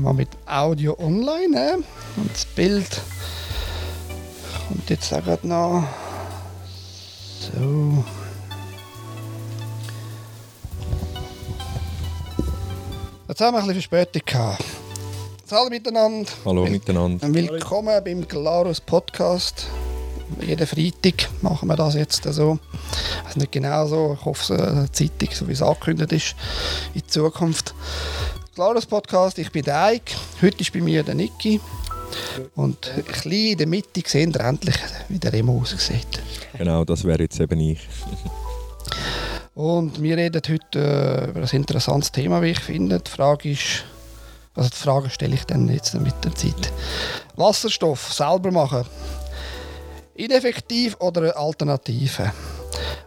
wir mal mit Audio online. Äh? Und das Bild kommt jetzt auch gerade noch. So. Jetzt haben wir ein bisschen Verspätung gehabt. Hallo miteinander. Hallo miteinander. Willkommen beim Glarus Podcast. Jeden Freitag machen wir das jetzt so. Also nicht genau so. Ich hoffe, es ist Zeitung, so wie es angekündigt ist, in Zukunft. Glarus Podcast, ich bin der Eik. Heute ist bei mir der Niki. Und ein bisschen in der Mitte sehen wir endlich, wie der Remo aussieht. Genau, das wäre jetzt eben ich. Und wir reden heute äh, über ein interessantes Thema, wie ich finde. Die Frage ist, also die Frage stelle ich dann jetzt mit der Zeit. Wasserstoff selber machen. Ineffektiv oder eine Alternative?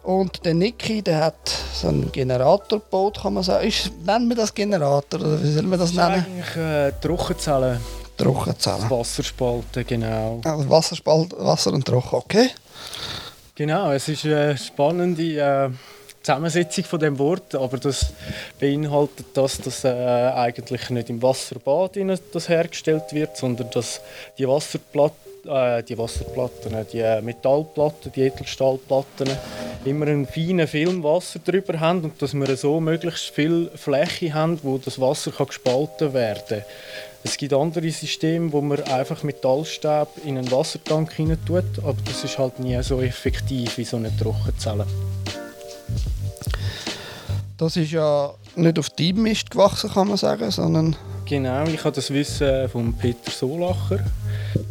Und der Niki, der hat so einen Generator gebaut, kann man sagen. Ist, nennen wir das Generator oder wie soll man das, das nennen? Eigentlich äh, Trockenzellen. Trockenzellen. Wasserspalten, genau. Also Wasserspalt, Wasser und Trocken, okay. Genau, es ist eine spannende äh, Zusammensetzung von dem Wort, aber das beinhaltet das, dass äh, eigentlich nicht im Wasserbad das hergestellt wird, sondern dass die Wasserplatten äh, die Wasserplatten, die Metallplatten, die Edelstahlplatten immer einen feinen Film Wasser drüber haben und dass wir so möglichst viel Fläche haben, wo das Wasser kann gespalten werden kann. Es gibt andere Systeme, wo man einfach Metallstäbe in einen Wassertank hinein tut, aber das ist halt nie so effektiv wie so eine Trockenzelle. Das ist ja nicht auf deinem Mist gewachsen, kann man sagen, sondern... Genau, ich habe das Wissen von Peter Solacher.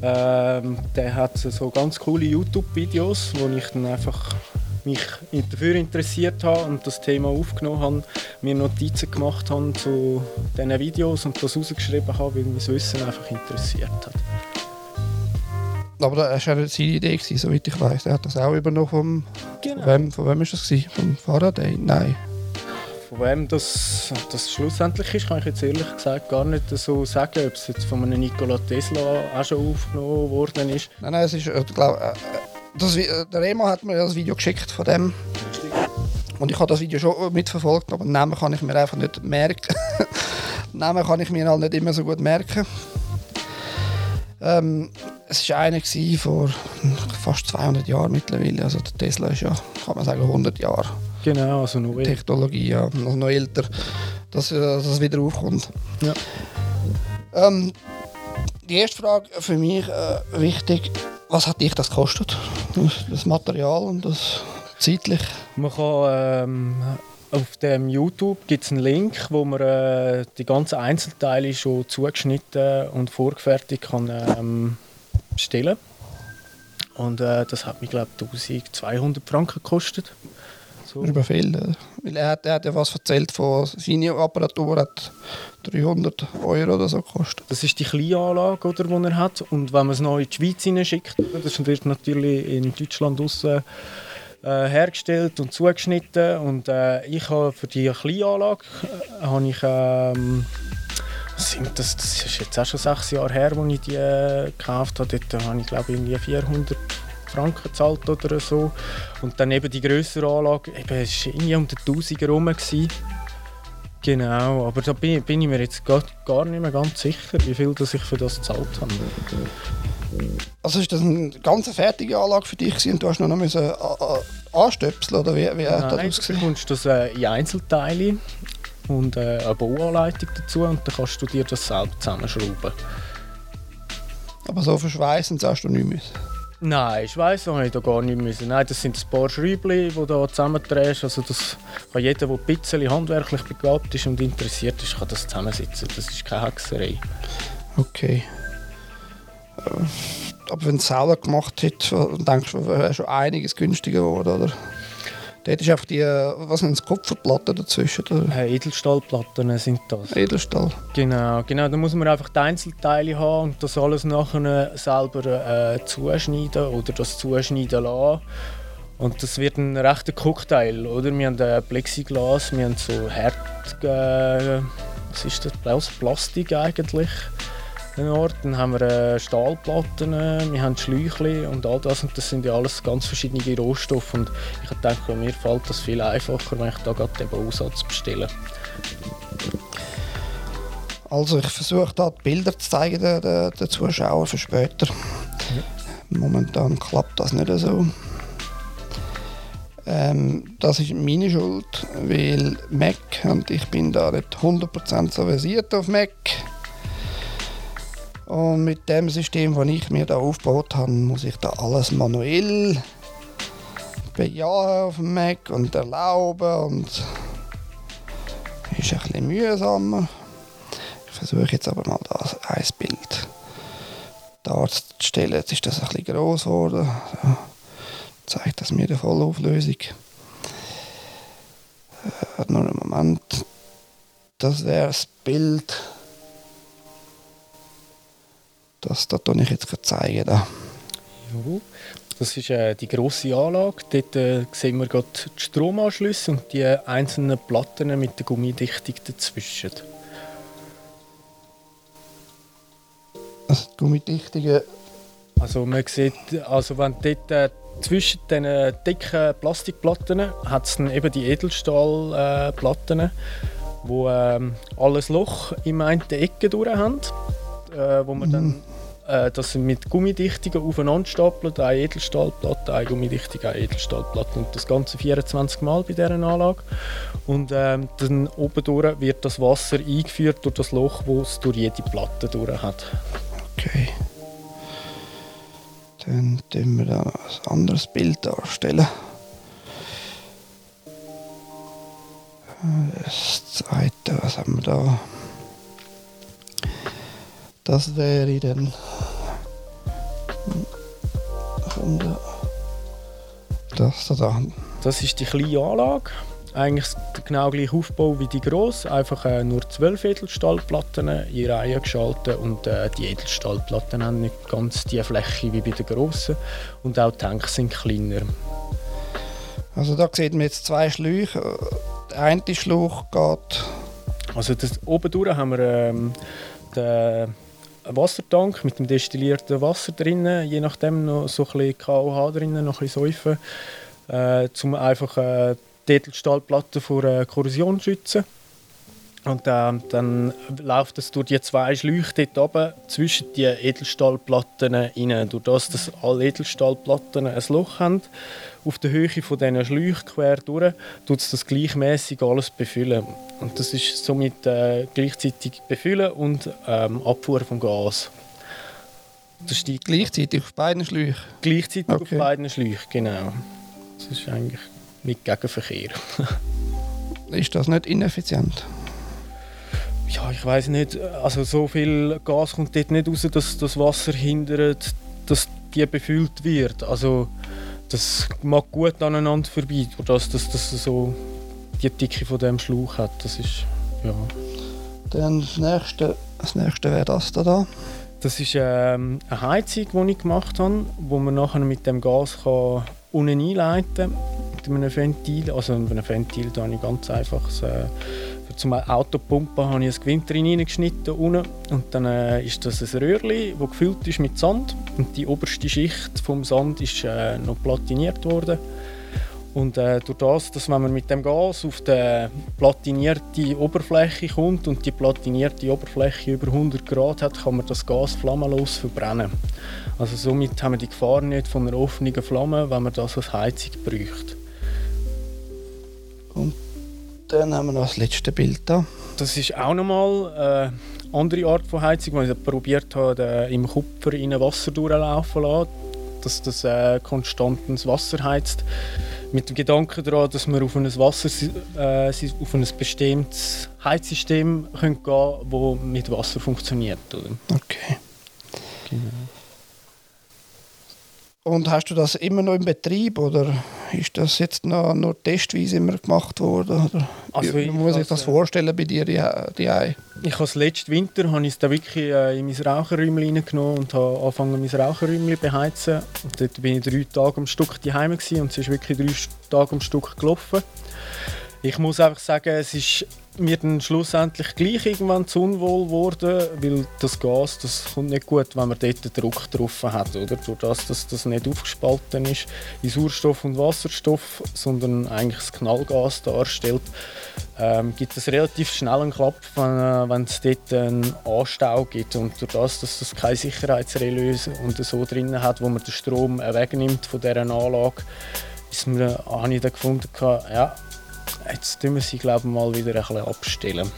Ähm, der hat so ganz coole YouTube-Videos, wo ich dann einfach mich dafür interessiert habe und das Thema aufgenommen habe, mir Notizen gemacht habe zu diesen Videos und das rausgeschrieben habe, weil mich das Wissen einfach interessiert hat. Aber das war ja seine Idee, soweit ich weiß. Er hat das auch übernommen vom... Genau. Von wem, von wem war das? Gewesen? Vom Faraday? Nein. Von wem das, das schlussendlich ist, kann ich jetzt ehrlich gesagt gar nicht so sagen, ob es jetzt von einem Nikola Tesla auch schon aufgenommen worden ist. Nein, nein, es ist, äh, glaub, äh, das, äh, der Remo hat mir das Video geschickt von dem. Und ich habe das Video schon mitverfolgt, aber den Namen kann ich mir einfach nicht merken. den Namen kann ich mir halt nicht immer so gut merken. Ähm, es war einer vor fast 200 Jahren mittlerweile. Also der Tesla ist ja, kann man sagen, 100 Jahre. Genau, also noch älter. Technologie, ja, noch, noch älter, dass, äh, dass es wieder aufkommt. Ja. Ähm, die erste Frage für mich äh, wichtig, was hat dich das gekostet? Das Material und das zeitlich? Man kann ähm, auf dem YouTube gibt es einen Link, wo man äh, die ganzen Einzelteile schon zugeschnitten und vorgefertigt kann ähm, bestellen. Und äh, das hat mich glaube ich 1200 Franken gekostet. So. Über viel. Äh, weil er hat, er hat ja was erzählt von seiner Apparatur hat 300 Euro oder so gekostet. Das ist die kleine Anlage, oder, die er hat. Und wenn man es noch in die Schweiz schickt, das wird natürlich in Deutschland aussen äh, hergestellt und zugeschnitten. Und äh, ich habe für die kleine Anlage äh, habe ich ähm, das, das ist jetzt auch schon sechs Jahre her, als ich die äh, gekauft habe. Dort habe ich glaube ich 400 Franken gezahlt oder so. Und dann eben die größere Anlage, eben, es war irgendwie um die 1000 herum. Genau, aber da bin, bin, ich mir jetzt gar, gar nicht mehr ganz sicher, wie viel das ich für das gezahlt habe. Also ist das eine ganz fertige Anlage für dich und du hast noch müssen, äh, anstöpseln oder wie, wie hat das ausgesehen? Du bekommst das äh, in Einzelteile und äh, eine Bauanleitung dazu und dann kannst du dir das selbst zusammenschrauben. Aber so verschweißen hast du nicht müssen? Nein, ich weiß noch nicht, da gar nicht müssen. Nein, das sind ein paar Schräubchen, die da zusammendrehst. Also das kann jeder, der ein bisschen handwerklich begabt ist und interessiert ist, kann das zusammensetzen. Das ist keine Hexerei. Okay. Äh, aber wenn du es selber gemacht hättest, denkst du, wäre schon einiges günstiger geworden, oder? Dort ist einfach die, was sind das, Kupferplatten dazwischen? Oder? Äh, Edelstahlplatten sind das. Edelstahl. Genau, genau. Da muss man einfach die Einzelteile haben und das alles nachher selber äh, zuschneiden oder das zuschneiden lassen. Und das wird ein rechter Cocktail, oder? Wir haben äh, Plexiglas, wir haben so Herd... Äh, was ist das? Plastik eigentlich Ort. Dann haben wir äh, Stahlplatten, wir haben Schläuche und all das. Und das sind ja alles ganz verschiedene Rohstoffe. Und ich denke, mir fällt das viel einfacher, wenn ich da gerade den Bausatz bestelle. Also ich versuche da die Bilder zu zeigen den, den, den Zuschauern für später. Ja. Momentan klappt das nicht so. Ähm, das ist meine Schuld, weil Mac und ich bin da nicht 100% so versiert auf Mac. Und mit dem System, das ich mir da aufgebaut habe, muss ich da alles manuell bejahen auf dem Mac und erlauben und ist ein bisschen mühsamer. Ich versuche jetzt aber mal das ein Bild darzustellen. Jetzt ist das ein bisschen groß geworden. So zeigt das mir die Vollauflösung. Äh, nur einen Moment. Das wäre das Bild. Das, das ich jetzt zeigen. Da. Das ist äh, die grosse Anlage. Dort äh, sehen wir gerade die Stromanschlüsse und die einzelnen Platten mit der Gummidichtung dazwischen. Also die Gummidichtungen... Also man sieht, also wenn dort äh, zwischen den dicken Plastikplatten hat es eben die Edelstahlplatten, äh, wo ähm, alles Loch in eine Ecke durch haben, äh, wo man mhm. dann äh, das mit Gummidichtungen aufeinander stapelt, eine Edelstahlplatte, eine Gummidichtung, eine Edelstahlplatte und das Ganze 24 Mal bei dieser Anlage. Und ähm, dann oben wird das Wasser eingeführt durch das Loch, das es durch jede Platte durch hat. Okay. Dann tun wir da ein anderes Bild darstellen. Das zweite, was haben wir da? Das wäre dann das da. Das ist die kleine Anlage eigentlich genau gleich Aufbau wie die grosse, einfach äh, nur zwölf Edelstahlplatten in Reihe geschaltet und äh, die Edelstahlplatten haben nicht ganz die Fläche wie bei den grossen und auch die Tanks sind kleiner. Also da sieht man jetzt zwei Schläuche. Der eine Schlauch geht... Also das, oben haben wir ähm, den Wassertank mit dem destillierten Wasser drin, je nachdem noch so ein bisschen KOH drin, noch ein bisschen Säufen, äh, um einfach äh, die Edelstahlplatte vor äh, Korrosion schützen. Und äh, dann läuft es durch die zwei Schläuche dort oben zwischen die Edelstahlplatten rein. Durch das, dass alle Edelstahlplatten ein Loch haben, auf der Höhe von diesen Schläuchen quer durch, tut es das gleichmäßig alles befüllen. Und das ist somit äh, gleichzeitig befüllen und ähm, Abfuhr vom Gas. Das steht gleichzeitig auf beiden Schläuchen? Gleichzeitig okay. auf beiden Schläuchen, genau. Das ist eigentlich mit Gegenverkehr. ist das nicht ineffizient? Ja, ich weiß nicht. Also so viel Gas kommt dort nicht raus, dass das Wasser hindert, dass die befüllt wird. Also das mag gut aneinander vorbei, dass das, das so die Dicke von dem Schlauch hat. Das ist ja. Dann das nächste, das nächste wäre das da. Das ist ähm, eine Heizung, die ich gemacht habe, wo man nachher mit dem Gas kann unten einleiten kann mit einem Ventil. Also mit einem Ventil da habe ich ganz einfach äh, zum Autopumpen habe ich ein Gewinde reingeschnitten unten und dann äh, ist das ein Röhrchen, das gefüllt ist mit Sand und die oberste Schicht vom Sand ist äh, noch platiniert worden. Und äh, durch das, dass wenn man mit dem Gas auf die platinierte Oberfläche kommt und die platinierte Oberfläche über 100 Grad hat, kann man das Gas flammenlos verbrennen. Also somit haben wir die Gefahr nicht von einer offenen Flamme, wenn man das als Heizung bräuchte. Und dann haben wir noch das letzte Bild da. Das ist auch nochmal eine andere Art von Heizung, weil ich probiert habe, im Kupfer in Wasser durchlaufen zu lassen, dass das äh, konstant ins Wasser heizt. Mit dem Gedanken daran, dass wir auf ein, Wasser, äh, auf ein bestimmtes Heizsystem gehen können, das mit Wasser funktioniert. Oder? Okay. Genau. Und hast du das immer noch im Betrieb oder ist das jetzt noch nur testweise immer gemacht worden? Oder also wie muss ich das vorstellen bei dir, die, die Ich habe letzten Winter habe ich es da wirklich äh, in mein Raucherräumchen reingenommen und habe angefangen, mein Raucherräumchen zu beheizen. Und dort bin ich drei Tage am Stück daheim und es ist wirklich drei Tage am Stück gelaufen. Ich muss einfach sagen, es ist mir dann schlussendlich gleich irgendwann zu unwohl geworden, weil das Gas, das kommt nicht gut, wenn man dort den Druck drauf hat, oder? Durch das, dass das nicht aufgespalten ist in Sauerstoff und Wasserstoff, sondern eigentlich das Knallgas darstellt, ähm, gibt es relativ schnell einen Klapp, wenn, äh, wenn es dort einen Anstau gibt. Und durch das, dass das keine Sicherheitsrelais und so drin hat, wo man den Strom wegnimmt von dieser Anlage, ist mir, habe ich dann gefunden, ja, jetzt tun wir sie glaube ich, mal wieder ein bisschen abstellen.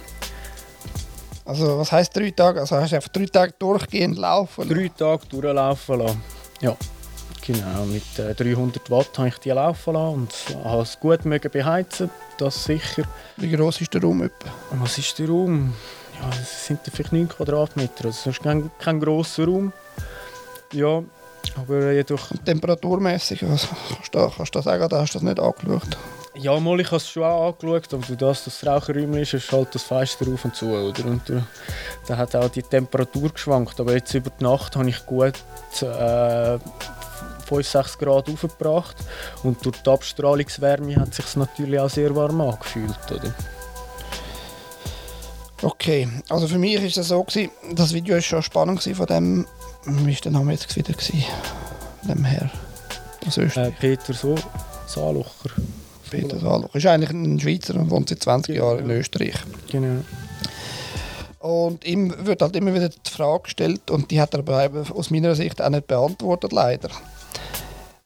Also was heisst drei Tage? Also hast du einfach drei Tage durchgehend laufen? Drei Tage durchlaufen lassen. Ja, genau. Mit äh, 300 Watt habe ich die laufen lassen und habe es gut mögen beheizen, das sicher. Wie groß ist der Raum etwa? Was ist der Raum? Ja, es sind vielleicht 9 Quadratmeter. Also es ist kein, kein grosser Raum. Ja, aber jedoch... Temperaturmäßig, was kannst du, kannst du sagen, oder hast du das nicht angeschaut? Ja, mal, ich habe es schon auch angeschaut, aber das, das Raucherräumchen ist, ist halt das Fenster auf und zu. Oder? Und äh, da hat auch die Temperatur geschwankt. Aber jetzt über die Nacht habe ich gut äh, 5, 6 Grad aufgebracht. Und durch die Abstrahlungswärme hat es sich natürlich auch sehr warm angefühlt. Oder? Okay, also für mich war es so, gewesen, das Video war schon spannend von dem, wie war der Name jetzt wieder? Gewesen? Dem Herr aus Österreich. Äh, Peter so Saarlocher. Peter Saarlocher. Ist eigentlich ein Schweizer und wohnt seit 20 Jahren in Österreich. Genau. Und ihm wird halt immer wieder die Frage gestellt und die hat er aber aus meiner Sicht auch nicht beantwortet, leider.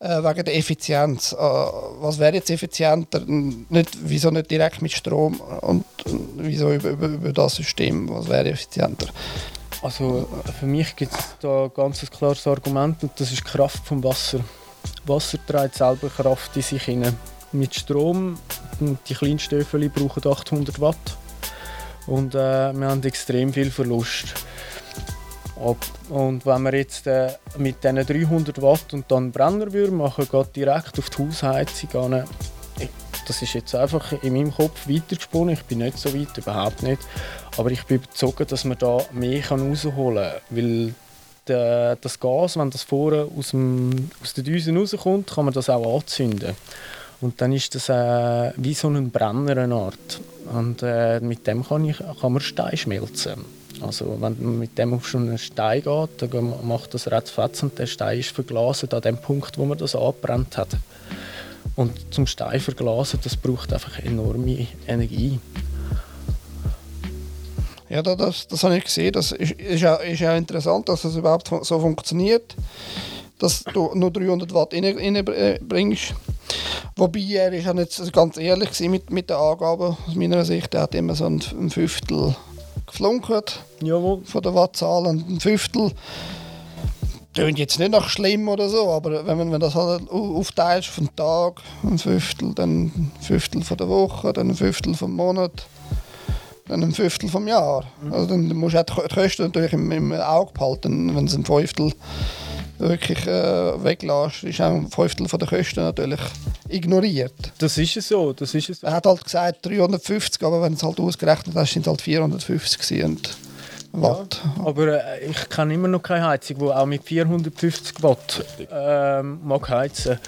Äh, wegen der Effizienz. Äh, was wäre jetzt effizienter? Nicht, wieso nicht direkt mit Strom und wieso über, über, über das System? Was wäre effizienter? Also für mich gibt es da ein ganz klares Argument und das ist die Kraft vom Wasser. Wasser trägt selber Kraft in sich hinein. Mit Strom, die kleinsten Öffel brauchen 800 Watt und äh, wir haben extrem viel Verlust. Und wenn wir jetzt äh, mit diesen 300 Watt und dann Brenner würden machen, geht direkt auf die Hausheizung an. Das ist jetzt einfach in meinem Kopf weitergesponnen. Ich bin nicht so weit, überhaupt nicht. Aber ich bin überzeugt, dass man da mehr rausholen kann. Weil das Gas, wenn das vorne aus, dem, aus den Düsen rauskommt, kann man das auch anzünden. Und dann ist das äh, wie so ein Brenner, eine Art. Und äh, mit dem kann, ich, kann man Stein schmelzen. Also wenn man mit dem auf schon einen Stein geht, dann macht das ratzfatz und der Stein ist verglaset an dem Punkt, wo man das angebrannt hat. Und zum Stein verglasen, das braucht einfach enorme Energie. Ja, das, das habe ich gesehen. Das ist, ist, auch, ist auch interessant, dass das überhaupt so funktioniert, dass du nur 300 Watt reinbringst. Wobei er ist ja nicht ganz ehrlich mit, mit den Angaben aus meiner Sicht. Er hat immer so ein, ein Fünftel geflunkert Jawohl. von der Wattzahl. Ein Fünftel klingt jetzt nicht nach schlimm oder so, aber wenn man wenn das halt aufteilst auf den Tag, ein Fünftel, dann ein Fünftel von der Woche, dann ein Fünftel vom Monat, dann ein Fünftel vom Jahr. Mhm. Also dann musst du auch die Kosten natürlich im, im Auge behalten, wenn es ein Fünftel wirklich äh, weglässt, ist auch ein Fünftel von der Kosten natürlich ignoriert. Das ist es so, das ist es. Er hat halt gesagt 350, aber wenn es halt ausgerechnet hast, sind es halt 450 und Watt. Ja, aber äh, ich kenne immer noch keine Heizung, die auch mit 450 Watt äh, mag heizen.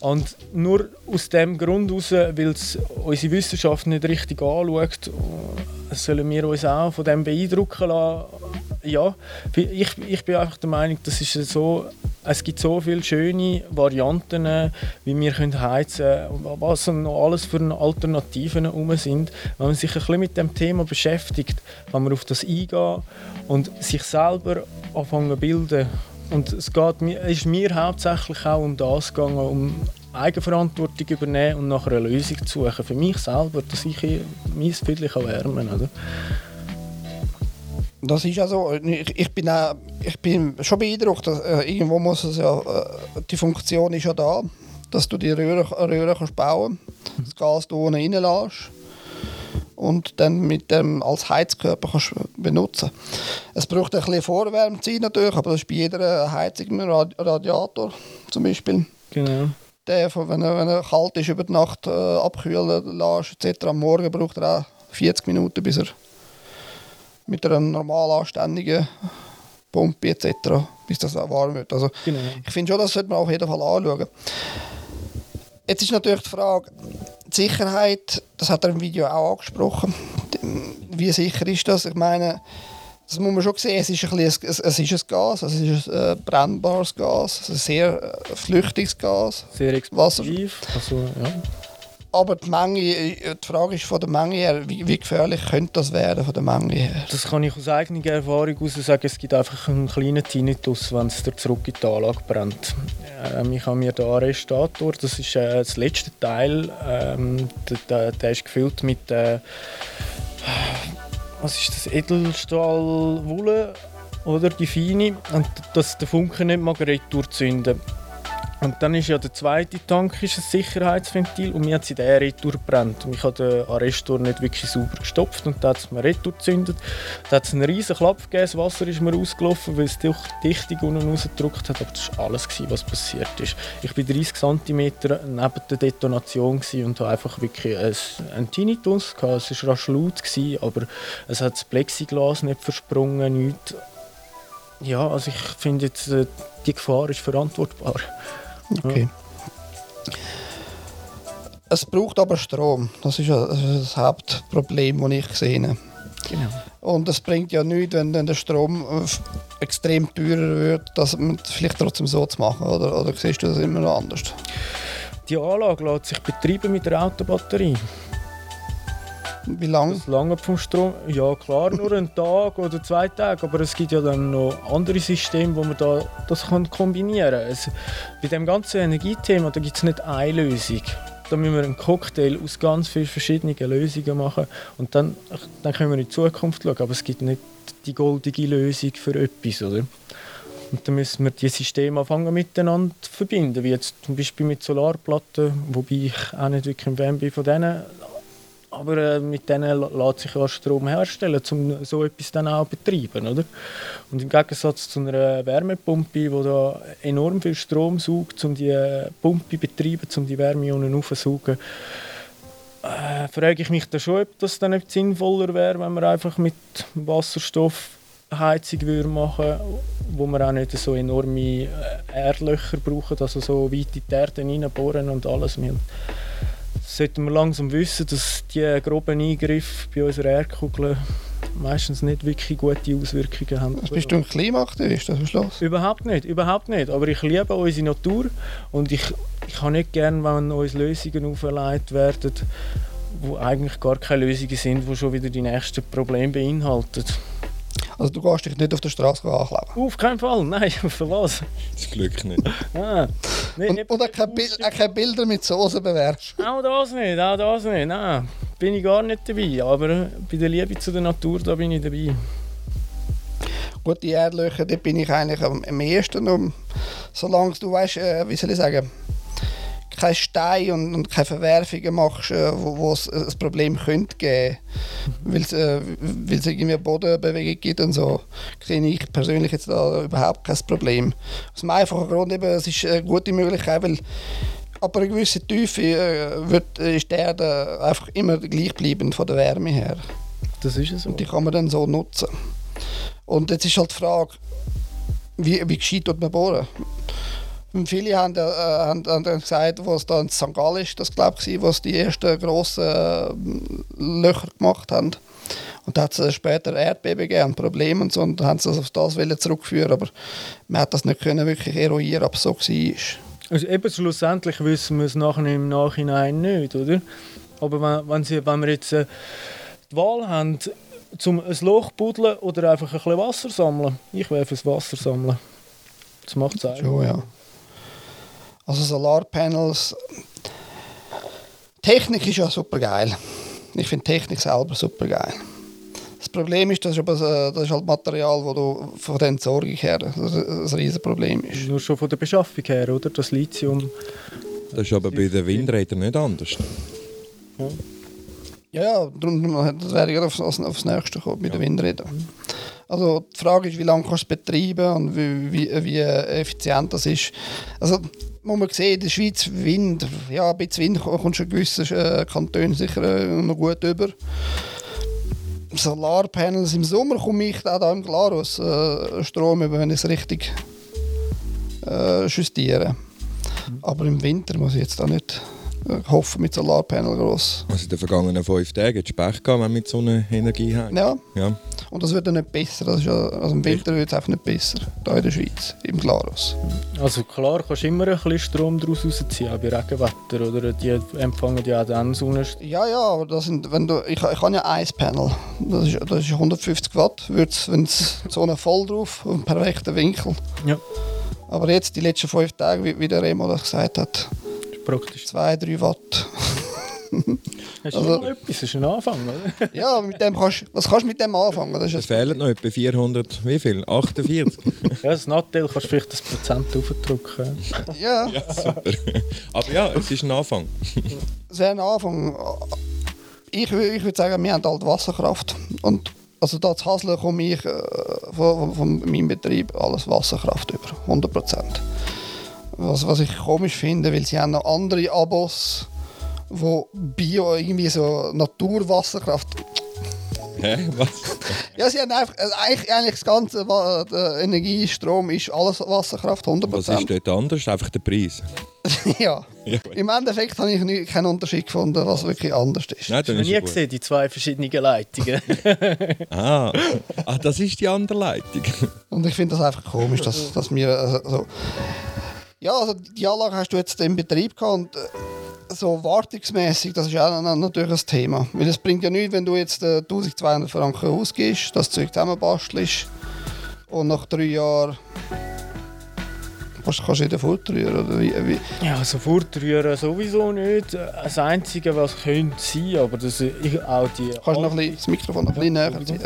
Und nur aus dem Grund heraus, weil es unsere Wissenschaft nicht richtig anschaut, sollen wir uns auch von dem beeindrucken lassen. Ja, ich, ich bin einfach der Meinung, das ist so, es gibt so viele schöne Varianten, wie wir können heizen können, was noch alles für Alternativen herum sind. Wenn man sich ein bisschen mit dem Thema beschäftigt, kann man auf das eingehen und sich selber anfangen bilden. Und es geht, ist mir hauptsächlich auch um das gegangen, um Eigenverantwortung übernehmen und nach einer Lösung zu suchen. Für mich selber, dass ich mein Viertel erwärmen kann. Das ist ja so. Ich, ich, bin, auch, ich bin schon beeindruckt. Dass, äh, irgendwo muss es ja, äh, die Funktion ist ja da, dass du die Röhre, Röhre kannst bauen kannst, das Gas da unten reinlässt und dann mit dem als Heizkörper kannst benutzen. Es braucht ein bisschen Vorwärmzeit natürlich, aber das ist bei jeder Heizung ein Radiator zum Beispiel. Genau. Der, wenn er, wenn er kalt ist, über die Nacht äh, abkühlen lässt etc. Am Morgen braucht er auch 40 Minuten, bis er mit einer normal anständigen Pumpe etc., bis das auch warm wird. Also genau. ich finde schon, das sollte man auf jeden Fall anschauen. Jetzt ist natürlich die Frage, die Sicherheit, das hat er im Video auch angesprochen, wie sicher ist das? Ich meine, das muss man schon sehen, es ist ein, bisschen, es, es ist ein Gas, es ist ein äh, brennbares Gas, ein sehr äh, flüchtiges Gas. Sehr explosiv. Also, ja. Aber die Menge, äh, die Frage ist von der Menge her, wie, wie, gefährlich könnte das werden von der Menge her? Das kann ich aus eigener Erfahrung heraus sagen, es gibt einfach einen kleinen Tinnitus, wenn es zurück in die Anlage brennt. Ähm, ich habe mir den Arrestator, das ist äh, das letzte Teil, ähm, der, der, ist gefüllt mit äh, was ist das, Edelstahlwolle oder? Die feine. Und dass der Funke nicht mag retour und dann ist ja der zweite Tank ist ein Sicherheitsventil und mir hat sie den retour gebrannt. Und ich habe den Arrestor nicht wirklich sauber gestopft und da hat es mir retour gezündet. Da hat es einen riesen Klapp gegeben, das Wasser ist mir ausgelaufen, weil es die Dichtung unten rausgedrückt hat. Aber das war alles, was passiert ist. Ich war 30 cm neben der Detonation und hatte einfach wirklich einen Tinnitus. Es war rasch laut, aber es hat das Plexiglas nicht versprungen, nichts. Ja, also ich finde jetzt, äh, die Gefahr ist verantwortbar. Okay. Es braucht aber Strom. Das ist ja das Hauptproblem, das ich sehe. Genau. Und es bringt ja nichts, wenn dann der Strom äh, extrem teurer wird, das vielleicht trotzdem so zu machen. Oder, oder siehst du das immer noch anders? Die Anlage lässt sich betreiben mit der Autobatterie. Wie lange? Das lange vom Strom? Ja klar, nur einen Tag oder zwei Tage, aber es gibt ja dann noch andere Systeme, wo man da, das kann kombinieren kann. Es, bei dem ganzen Energiethema gibt es nicht eine Lösung. Da müssen wir einen Cocktail aus ganz vielen verschiedenen Lösungen machen und dann, dann können wir in die Zukunft schauen, aber es gibt nicht die goldige Lösung für etwas, oder? Und dann müssen wir die Systeme anfangen miteinander zu verbinden, wie jetzt zum Beispiel mit Solarplatten, wobei ich auch nicht wirklich ein Fan bin von denen aber äh, mit denen lässt sich ja Strom herstellen, um so etwas dann auch zu betreiben. Oder? Und im Gegensatz zu einer Wärmepumpe, die da enorm viel Strom saugt, um die Pumpe zu betreiben, um die Wärme unten aufzusaugen, äh, frage ich mich da schon, ob das dann nicht sinnvoller wäre, wenn man einfach mit Wasserstoff Heizung würde machen wo wir auch nicht so enorme äh, Erdlöcher brauchen, also so weit in die Erde reinbohren und alles. Wir sollten wir langsam wissen, dass die groben Eingriffe bei unserer Erdkugel meistens nicht wirklich gute Auswirkungen haben. Was bist du ein Klimaaktivist am Schluss? Überhaupt nicht, überhaupt nicht. Aber ich liebe unsere Natur und ich, ich habe nicht gerne, wenn uns Lösungen auferlegt werden, die eigentlich gar keine Lösungen sind, die schon wieder die nächsten Probleme beinhalten. Also du gehst dich nicht auf der Straße ankleben? Auf keinen Fall, nein, für was? Das Glück nicht. ah. nee, und, und auch keine, Bil keine Bilder mit Soße bewerfst? Auch das nicht, auch das nicht, nein. Bin ich gar nicht dabei, aber bei der Liebe zu der Natur, da bin ich dabei. Gut, die Erdlöcher, da bin ich eigentlich am, am ehesten um, solange du weißt, äh, wie soll ich sagen, keine Steine und, und keine Verwerfungen machst, äh, wo, es ein Problem könnte geben weil es äh, irgendwie Bodenbewegung gibt und so, sehe ich persönlich jetzt da überhaupt kein Problem. Aus dem einfachen Grund eben, es ist eine gute Möglichkeit, weil aber eine gewisse Tiefe äh, wird, ist der Erde einfach immer gleichbleibend von der Wärme her. Das ist es so. Und die kann man dann so nutzen. Und jetzt ist halt die Frage, wie, wie gescheit man bohren? Und viele haben, äh, haben, haben gesagt, was da in St. Gallen ist, das glaube ich, was die ersten grossen äh, Löcher gemacht haben. Und da hat es später Erdbeben gegeben, Probleme und so, und dann haben sie das auf das zurückführen aber man hat das nicht können wirklich eruieren, ob es so war. Also eben schlussendlich wissen wir es nachher im Nachhinein nicht, oder? Aber wenn, wenn, sie, wenn wir jetzt äh, die Wahl haben, zum ein Loch buddeln oder einfach ein bisschen Wasser sammeln, ich wäre fürs Wasser sammeln. Das macht es eigentlich. Schon, ja. Also Solarpanels. Technik ist ja super geil. Ich finde Technik selber super geil. Das Problem ist, das ist, aber, das ist halt Material, das du von der Entsorgung her ein Riesenproblem ist. Nur schon von der Beschaffung her, oder? Das Lithium. Das ist aber bei den Windrädern nicht anders. Ja. Ja, darum das wäre ich auf, aufs, aufs Nächste gekommen, mit ja. den Windrädern. Also die Frage ist, wie lange kannst du es betreiben und wie, wie, wie effizient das ist. Also muss man sehen, in der Schweiz Wind, ja, ein bisschen Wind kommt schon gewissen äh, Kantonen sicher äh, noch gut über. Solarpanels im Sommer komme ich auch da im Glarus äh, Strom über, wenn ich es richtig äh, justiere. Aber im Winter muss ich jetzt da nicht Ich hoffe mit Solarpanel gross. Also in den vergangenen fünf Tagen hat es Pech gehabt, wenn man mit so einer Energie hat. Ja, Ja. Und das wird dann nicht besser. Das ist ja, also im Winter wird es einfach nicht besser, hier in der Schweiz, im Glarus. Also klar kannst du immer ein bisschen Strom daraus rausziehen, auch bei Regenwetter. Oder die empfangen ja auch dann Sonnenstrahlung. Ja, ja, aber das sind, wenn du, ich, ich habe ja ein Panel. Das ist, das ist 150 Watt, wenn es so eine voll drauf, im perfekten Winkel. Ja. Aber jetzt, die letzten fünf Tage, wie, wie der Remo das gesagt hat, ist praktisch. 2-3 Watt. Hast du Also- mal etwas? Das ist ein Anfang, oder? Ja, mit dem kannst, was kannst du mit dem anfangen? Das Es ist fehlen noch etwa 400, wie viel? 48? Ja, das Nattel kannst du vielleicht das Prozent aufdrücken. ja, ja, super. Aber ja, es ist ein Anfang. sehr ein Anfang. Ich, ich würde sagen, wir haben halt Wasserkraft. Und also da zu Hasle komme ich äh, von, von, von meinem Betrieb alles Wasserkraft über, 100 Prozent. Was, was ich komisch finde, weil sie haben noch andere Abos, wo Bio irgendwie so Naturwasserkraft. Hä? Was? Ja, sie haben einfach also eigentlich, eigentlich das ganze Wa- der Energiestrom ist alles Wasserkraft, 100% Was ist dort anders? Einfach der Preis. ja. Ja. Im Endeffekt habe ich nie, keinen Unterschied gefunden, was wirklich anders ist. Nein, dann noch ist nie gesehen, die zwei verschiedenen Leitungen? Ah. ah, das ist die andere Leitung. Und ich finde das einfach komisch, dass, dass wir also, so. Ja, also die Anlage hast du jetzt in Betrieb gehabt und äh, so wartungsmäßig, das ist auch na- natürlich ein Thema. Weil es bringt ja nichts, wenn du jetzt äh, 1200 Franken ausgibst, das Zeug zusammenbastelst und nach drei Jahren kannst, kannst du wieder fortrühren. Oder wie, wie. ja, also fortrühren sowieso nicht. Das Einzige, was könnte sein, aber das, ich, auch die Kannst du noch ein bisschen, das Mikrofon noch ein bisschen näher ziehen?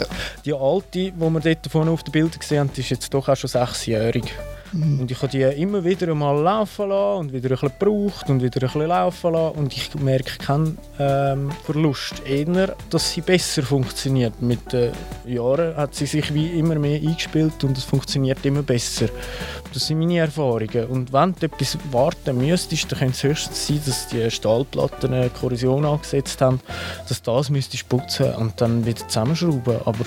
Die alte, die wir dort vorne auf den Bildern gesehen haben, ist jetzt doch auch schon sechsjährig. Und ich habe die immer wieder mal laufen lassen und wieder ein bisschen gebraucht und wieder ein bisschen laufen lassen. Und ich merke keinen ähm, Verlust. Eher, dass sie besser funktioniert. Mit den Jahren hat sie sich wie immer mehr eingespielt und es funktioniert immer besser. Das sind meine Erfahrungen. Und wenn du etwas warten müsstest, dann könnte es höchstens sein, dass die Stahlplatten eine Korrosion angesetzt haben, dass das müsstest putzen und dann wieder zusammenschrauben. Aber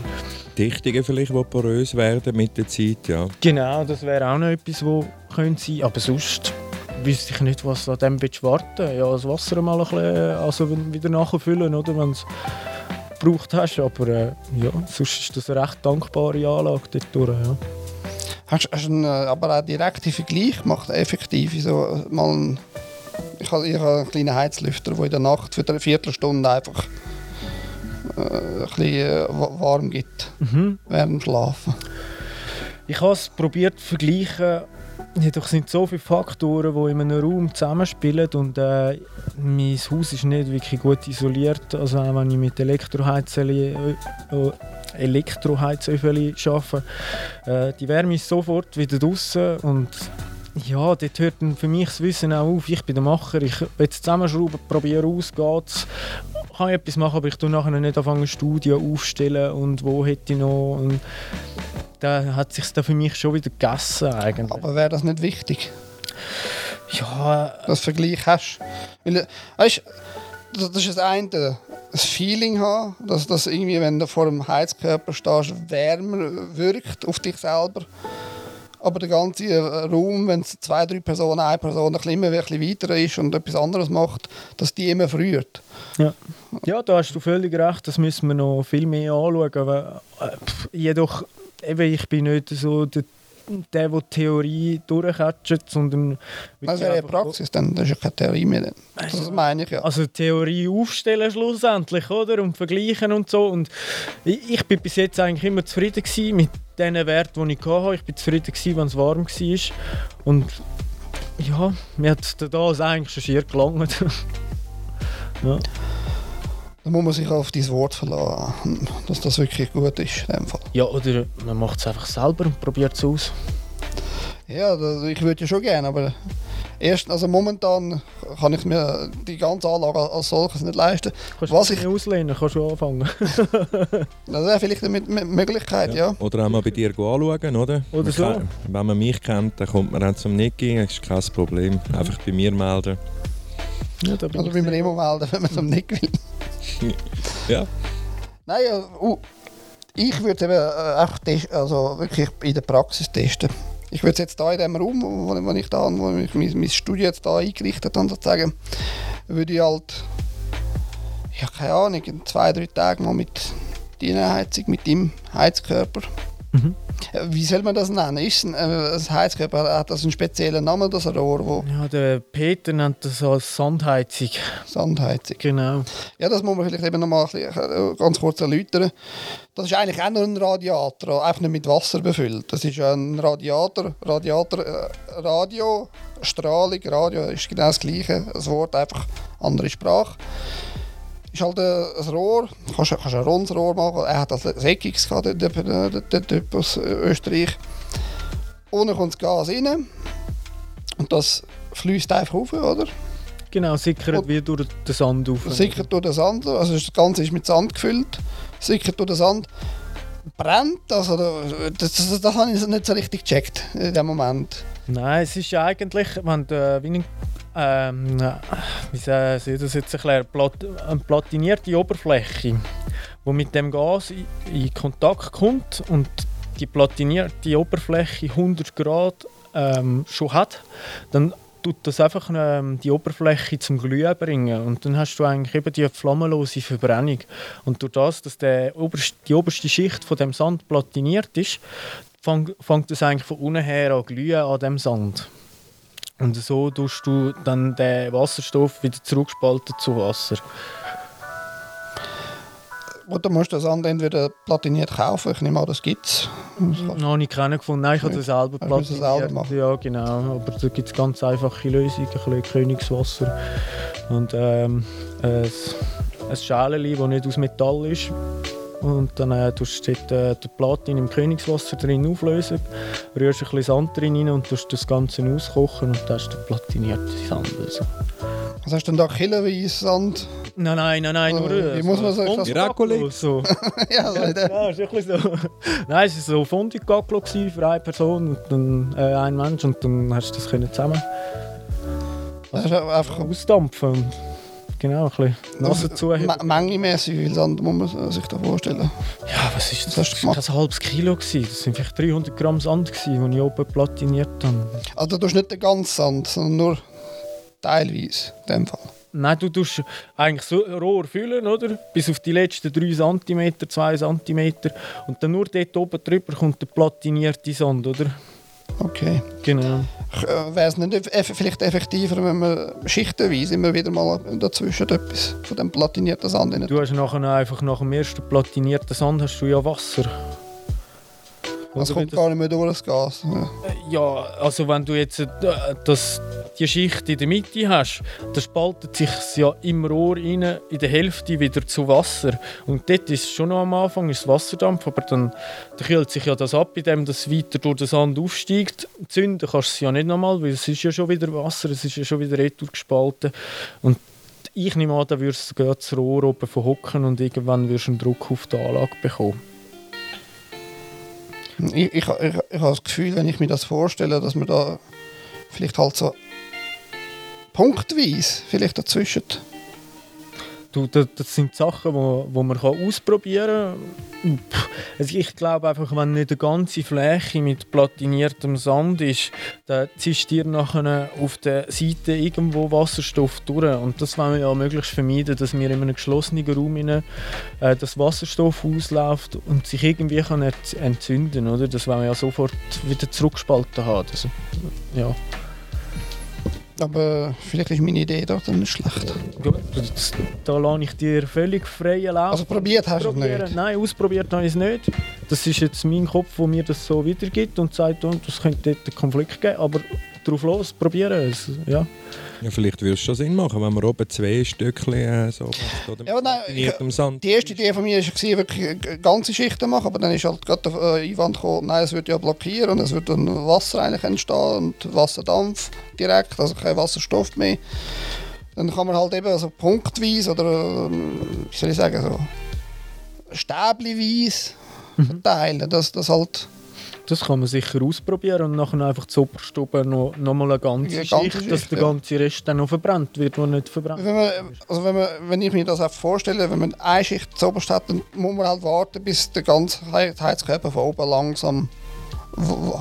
Dichtungen vielleicht, die porös werden mit der Zeit, ja. Genau, das wäre auch noch etwas, was könnte sein Aber sonst wüsste ich nicht, was an dem willst warten Ja, das Wasser mal ein bisschen also wieder nachfüllen, oder, wenn du es gebraucht hast. Aber äh, ja, sonst ist das eine recht dankbare Anlage dort durch, ja. Hast, du einen, äh, aber auch direkten Vergleich gemacht, effektiv? So, äh, mal ein, ich habe einen kleinen Heizlüfter, der in der Nacht für eine Viertelstunde einfach äh, ein bisschen äh, wa- warm gibt Mhm. während dem Schlafen. Ich habe es probiert zu vergleichen. Jedoch sind so viele Faktoren, die in einem Raum zusammenspielen und äh, mein Haus ist nicht wirklich gut isoliert. Also auch wenn ich mit Elektroheizöfen äh, Elektroheizöfen arbeite, äh, die Wärme ist sofort wieder draußen und ja, dort hört für mich das Wissen auch auf. Ich bin der Macher, ich will es zusammenschrauben, probiere aus, geht's. Kann ich etwas machen, aber ich tue nachher nicht anfangen, Studio aufstellen und wo hätte ich noch... Und da hat sich da für mich schon wieder gegessen eigentlich. Aber wäre das nicht wichtig, Ja, dass du Vergleich hast? Weil, äh, weißt, das, das ist das eine, das Feeling haben, dass das irgendwie, wenn du vor dem Heizkörper stehst, wärmer wirkt auf dich selber. Aber der ganze äh, Raum, wenn es zwei, drei Personen, eine Person ein bisschen, immer ein bisschen weiter ist und etwas anderes macht, dass die immer friert. ja. ja, da hast du völlig recht. Das müssen wir noch viel mehr anschauen. Aber, äh, jedoch, eben, ich bin nicht so der, der, der Theorie durchcatcht, sondern... Wäre ja Praxis, dann. das ist ja keine Theorie mehr. Dann. Das meine ich ja. Also Theorie aufstellen schlussendlich, oder? Und vergleichen und so. Und ich, ich bin bis jetzt eigentlich immer zufrieden mit den Werten, die ich hatte. Ich bin zufrieden wenn es warm war. Und ja, mir hat das eigentlich schon schier gelangt. ja. Da muss man sich auf dein Wort verlassen, dass das wirklich gut ist. In dem Fall. ja, oder man macht es einfach selber und probiert es aus. Ja, das, ich würde ja schon gerne, aber erst, also momentan kann ich mir die ganze Anlage als solches nicht leisten. Kannst Was du ich- auslehnen, kannst du anfangen. Das wäre vielleicht eine Möglichkeit, ja. Oder auch mal bei dir anschauen, oder? Oder so. kann- Wenn man mich kennt, dann kommt man dann zum Niki, das ist kein Problem. Einfach bei mir melden. ja, da bin Also ich wie man sehr- immer melden, wenn man es nicht will. Ja. Nein, uh, ich würde eben äh, test- also wirklich in der Praxis testen. Ich würde es jetzt hier in dem Raum, wo, wo ich da, wo ich mein, mein Studio jetzt da eingerichtet habe, sozusagen, würde ich halt, ja keine Ahnung, in zwei, drei Tagen mal mit deiner Heizung, mit dem Heizkörper. Mhm. Wie soll man das nennen? Ist ein, äh, ein Heizkörper, hat das einen speziellen Namen, das Rohr, wo Ja, der Peter nennt das als Sandheizung. Sandheizung? Genau. Ja, das muss man vielleicht eben noch mal ein bisschen, äh, ganz kurz erläutern. Das ist eigentlich auch nur ein Radiator, einfach nicht mit Wasser befüllt. Das ist ein Radiator, Radiator, äh, Radio, Strahlung, Radio ist genau das gleiche, das Wort, einfach andere Sprache. Ist halt äh, ein Rohr, kannst, kannst ein rundes Rohr machen, er hat das ein eckiges gehabt, der, der, der, Typ aus Österreich. Unten kommt das Gas rein und das fließt einfach rauf, oder? Genau, sickert Und- wie durch den Sand auf. sickert durch den Sand, also das Ganze ist mit Sand gefüllt, sickert durch den Sand, brennt, also das, das, das habe ich nicht so richtig gecheckt in dem Moment. Nein, es ist ja eigentlich, wenn du wie ein, ähm, wie soll ich das jetzt erklären, eine platinierte Oberfläche, die mit dem Gas in, Kontakt kommt und die platinierte Oberfläche 100 Grad ähm, schon hat, dann tut das einfach ähm, die Oberfläche zum Glühen bringen und dann hast du eigentlich eben die flammenlose Verbrennung und durch das, dass der oberste, die oberste Schicht von dem Sand platiniert ist, fängt es eigentlich von unten her an glühen an dem Sand. Und so tust du dann den Wasserstoff wieder zurückspalten zu Wasser. Oder musst du das Sand entweder platiniert kaufen, ich nehme an, das gibt es. Noch habe ich keinen gefunden. Nein, ich habe das selber du das selber platiniert. machen? Ja, genau. Aber da gibt es ganz einfache Lösungen. Ein bisschen Königswasser. Und ähm, ein, ein Schälchen, das nicht aus Metall ist. Und dann äh, tust du dort, äh, die Platin im Königswasser drin auflösen, rührst ein bisschen Sand drin rein und tust das Ganze auskochen und dann hast du platinierte Sand. Also. Was hast du denn da kiloweise Sand? Nein, nein, nein, nein, nur Äh, wie muss man sagen, das- Miracoli? So. ja, so Ja, ist ein bisschen so. Nein, es war so Fondue-Gaglo für eine Person und dann äh, ein Mensch und dann hast du das können zusammen das ist einfach ausdampfen. Genau, ein bisschen Nase. Me- mengemässig, wie viel Sand muss man sich da vorstellen? Ja, was ist das? Was Das war kein halbes Kilo. Gewesen. Das sind vielleicht 300 Gramm Sand, gewesen, die ich oben platiniert habe. Also du tust nicht den ganzen Sand, sondern nur teilweise, in dem Fall. Nein, du tust eigentlich so Rohr füllen, oder? Bis auf die letzten 3 cm, 2 cm. Und dann nur dort oben drüber kommt der platinierte Sand, oder? Okay. Genau. Wäre es nicht vielleicht effektiver, wenn man schichtenweise immer wieder mal dazwischen etwas von dem platinierten Sand rein Du hast nachher einfach nach dem ersten platinierten Sand hast du ja Wasser. Das kommt gar nicht mehr durch das Gas. Ja. Ja, also wenn du jetzt äh, das, die Schicht in der Mitte hast, dann spaltet sich ja im Rohr rein, in der Hälfte wieder zu Wasser. Und dort ist schon noch am Anfang ist Wasserdampf, aber dann, dann kühlt sich ja das ab, indem das weiter durch den Sand aufsteigt. Zünden kannst du es ja nicht nochmal, weil es ist ja schon wieder Wasser, es ist ja schon wieder retour gespalten. Und ich nehme an, da würdest du das Rohr oben verhocken und irgendwann wirst du einen Druck auf die Anlage bekommen. Ich, ich, ich, ich habe das Gefühl, wenn ich mir das vorstelle, dass man da vielleicht halt so punktweise vielleicht dazwischen. Du, das, sind Sachen, wo, wo man kann ausprobieren kann. Also ich glaube einfach, wenn nicht eine ganze Fläche mit platiniertem Sand ist, dann ziehst du dir nachher auf der Seite irgendwo Wasserstoff durch. Und das wollen wir ja möglichst vermeiden, dass wir in einem geschlossenen Raum rein, äh, das Wasserstoff ausläuft und sich irgendwie kann ent- entzünden oder? Das wollen wir ja sofort wieder zurückspalten haben. Also, ja. Aber vielleicht ist meine Idee doch dann nicht schlecht. Gut, da lasse ich dir völlig freien Lauf. Also probiert hast du es nicht. Nein, ausprobiert habe ich es nicht. Das ist jetzt mein Kopf, der mir das so wiedergibt und sagt, es könnte dort einen Konflikt geben, aber drauf los, probieren es. Ja. Ja, vielleicht würde es schon Sinn machen, wenn man oben zwei Stückchen äh, so macht. Oder Ja, nein, Sand. Die erste Idee von mir war, wirklich eine ganze Schichten machen, aber dann ist halt gerade der äh, Einwand gekommen, nein, es wird ja blockieren und es wird dann Wasser eigentlich entstehen und Wasserdampf direkt, also kein Wasserstoff mehr. Dann kann man halt eben so punktweise oder, ähm, wie soll ich sagen, so stäbliweise verteilen, dass das halt Das kann man sicher ausprobieren und nachher einfach oberst oben noch, noch mal eine ganze, Ja, ganze Schicht, dass Schicht, der ja. ganze Rest dann noch verbrannt wird, der nicht verbrannt Wenn, man, also wenn, man, wenn ich mir das auch vorstelle, wenn man eine Schicht zu oberst hat, dann muss man halt warten, bis der ganze He- Heizkörper von oben langsam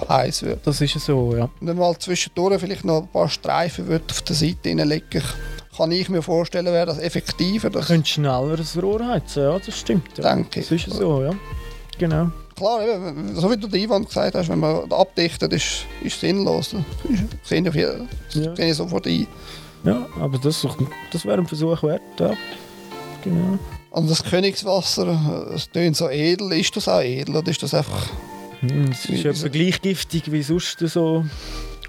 heiß wird. Das ist so, ja. Und wenn man halt zwischendurch vielleicht noch ein paar Streifen wird auf der Seite reinlegen, kann ich mir vorstellen, wäre das effektiver. Du Das könntest schneller das Rohr heizen, ja, das stimmt. Ja. denke Das ist so, ja. Genau. Klar, so wie du den Einwand gesagt hast, wenn man abdichtet, ist, ist sinnlos. Das sehe ich, jeden- das Ja. sehe ich sofort ein. Ja, aber das, das wäre ein Versuch wert, ja. Genau. Und das Königswasser, äh, es tönt so edel. Ist das auch edel oder ist das einfach... Hm, Es ist Wie- etwa gleich giftig wie sonst so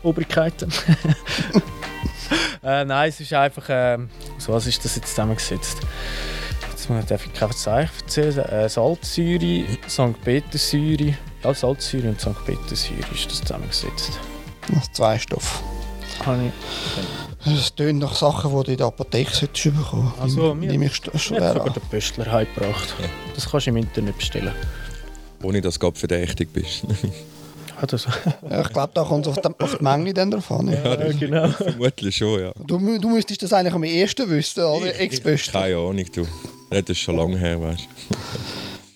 Obrigkeiten. äh, nein, es ist einfach. ähm, so, was ist das jetzt zusammengesetzt? Jetzt muss- ich kein Zeichen erzählen. Äh, Salzsäure, St. Petersäure. Ja, Salzsäure und St. Petersäure ist das zusammengesetzt. Das zwei Stoff. Habe ich. Es tönt nach Sachen, die du in der Apotheke solltest bekommen Ach so, Nehme- mir- nehme ich schwer sogar an. der Pöstler heimgebracht. Das kannst du im Internet bestellen. Ohne dass du gerade verdächtig bist. Das. Ja, ich glaube, da kommt es auf die, auf die Menge dann drauf an. Ja. ja, genau. Vermutlich schon, ja. Du, du müsstest das eigentlich am ersten wissen, oder? Ex-Böster. Keine Ahnung, du. Das ist schon lange her, weißt du.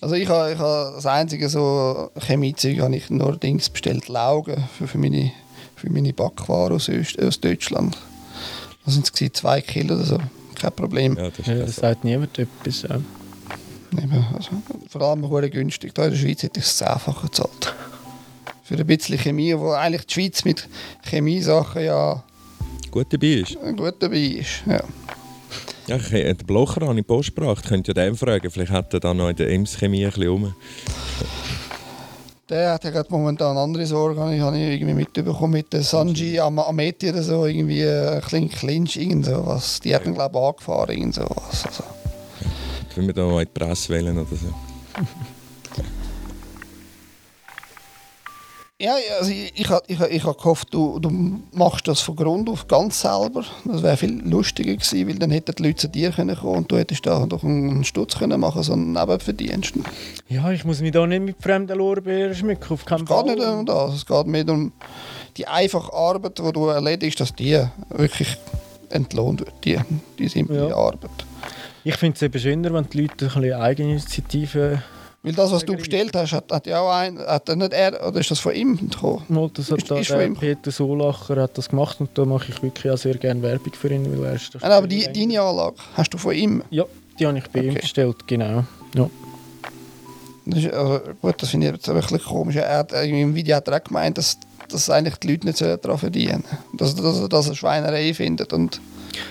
Also ich habe ich ha das einzige so Chemiezeug habe ich nur Dings bestellt, Laugen für, für meine für meine Backwaren aus, Öst, aus Deutschland. Das sind es zwei Kilo oder so, kein Problem. Ja, das ist Ja, das sagt niemand etwas. Ja. Eben, also, vor allem hure günstig. Da in der Schweiz hätte ich es zehnfach gezahlt. Für ein bisschen Chemie, wo eigentlich die Schweiz mit Chemiesachen ja gut dabei ist. gut dabei ist. Ja. Ja, ich, äh, der Blocher habe ich Post gebracht. Könnt ihr den fragen. Vielleicht hat er da noch in der Ems Chemie ein bisschen rum. Der hat ja gerade momentan andere Sorgen, ich, habe ich irgendwie mitbekommen mit der Sanji Am Ameti oder so, irgendwie ein kleiner Clinch, irgend so was. Die hat ihn, glaube ich, angefahren, irgend so was. Also. Wenn wir da mal in die Presse wählen oder so. Ja, also ich, ich, ich, ich habe gehofft, du, du machst das von Grund auf ganz selber. Das wäre viel lustiger gewesen, weil dann hätten die Leute zu dir können kommen und du hättest da doch einen Stutz können machen, so einen Nebenverdienst. Es ja, ich muss mich da nicht mit fremden Lorbeeren schmücken. Auf keinen geht nicht um das, es geht mehr um die einfache Arbeit, die du erledigst, dass die wirklich entlohnt wird, die, die simple Ja. Arbeit. Ich finde es eben schöner, wenn die Leute ein bisschen Eigeninitiative Weil das, was du bestellt hast, hat, hat ja auch ein, hat er nicht er, oder ist das von ihm gekommen? mal, das hat Ist- da ist der von ihm. Peter Solacher hat das gemacht und da mache ich wirklich auch sehr gerne Werbung für ihn, weil er ist da Nein, aber die, deine Anlage hast du von ihm. Ja, die habe ich bei ihm Okay. bestellt, genau. Ja. Das ist, also, gut, das finde ich jetzt ein bisschen komisch. Er hat, irgendwie Im Video hat er auch gemeint, dass, dass eigentlich die Leute nicht daran verdienen Dass, dass er das eine Schweinerei findet. Und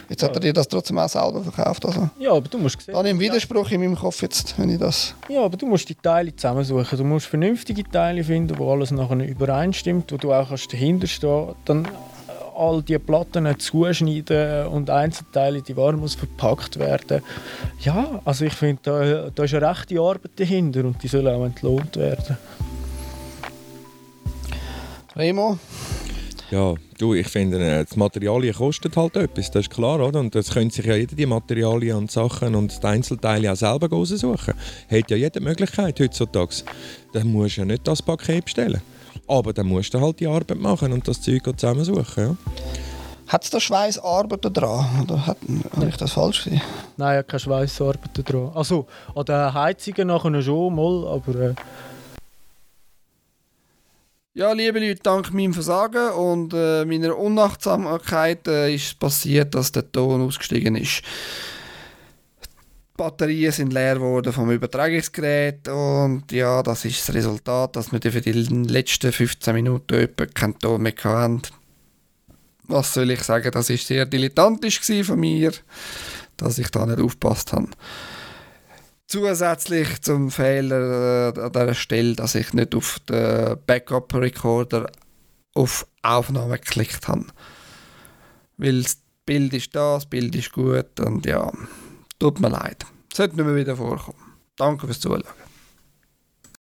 jetzt hat er dir das trotzdem auch selber verkauft. Also, ja, aber du musst sehen. da habe ich einen Widerspruch in meinem Kopf jetzt, wenn ich das... Ja, aber du musst die Teile zusammensuchen. Du musst vernünftige Teile finden, wo alles nachher übereinstimmt, wo du auch kannst dahinter stehen Dann äh, all die Platten zuschneiden und Einzelteile, die Ware muss verpackt werden. Ja, also ich finde, da, da ist eine rechte Arbeit dahinter und die soll auch entlohnt werden. Remo, Ja, du, ich finde, äh, das Materialien kostet halt etwas, das ist klar, oder? Und das können sich ja jeder die Materialien und Sachen und die Einzelteile auch selber raussuchen. Hat ja jede Möglichkeit heutzutage. Dann musst du ja nicht das Paket bestellen. Aber dann musst du halt die Arbeit machen und das Zeug auch zusammensuchen, ja? hat es da Schweißarbeiten dran? Oder hat, habe ich das falsch gesehen? Nein, ja, keine Schweissarbeit dran. Also, an den Heizungen nachher schon mal, aber äh, Ja, liebe Leute, dank meinem Versagen und äh, meiner Unachtsamkeit äh, ist es passiert, dass der Ton ausgestiegen ist. Die Batterien sind leer geworden vom Übertragungsgerät und ja, das ist das Resultat, dass wir für die letzten 15 Minuten etwa keinen Ton mehr hatten. Was soll ich sagen, das ist sehr dilettantisch von mir, dass ich da nicht aufgepasst habe. Zusätzlich zum Fehler äh, an dieser Stelle, dass ich nicht auf den Backup-Recorder auf Aufnahme geklickt habe. Weil das Bild ist da, das Bild ist gut und ja, tut mir leid. Sollte nicht mehr wieder vorkommen. Danke fürs Zuschauen.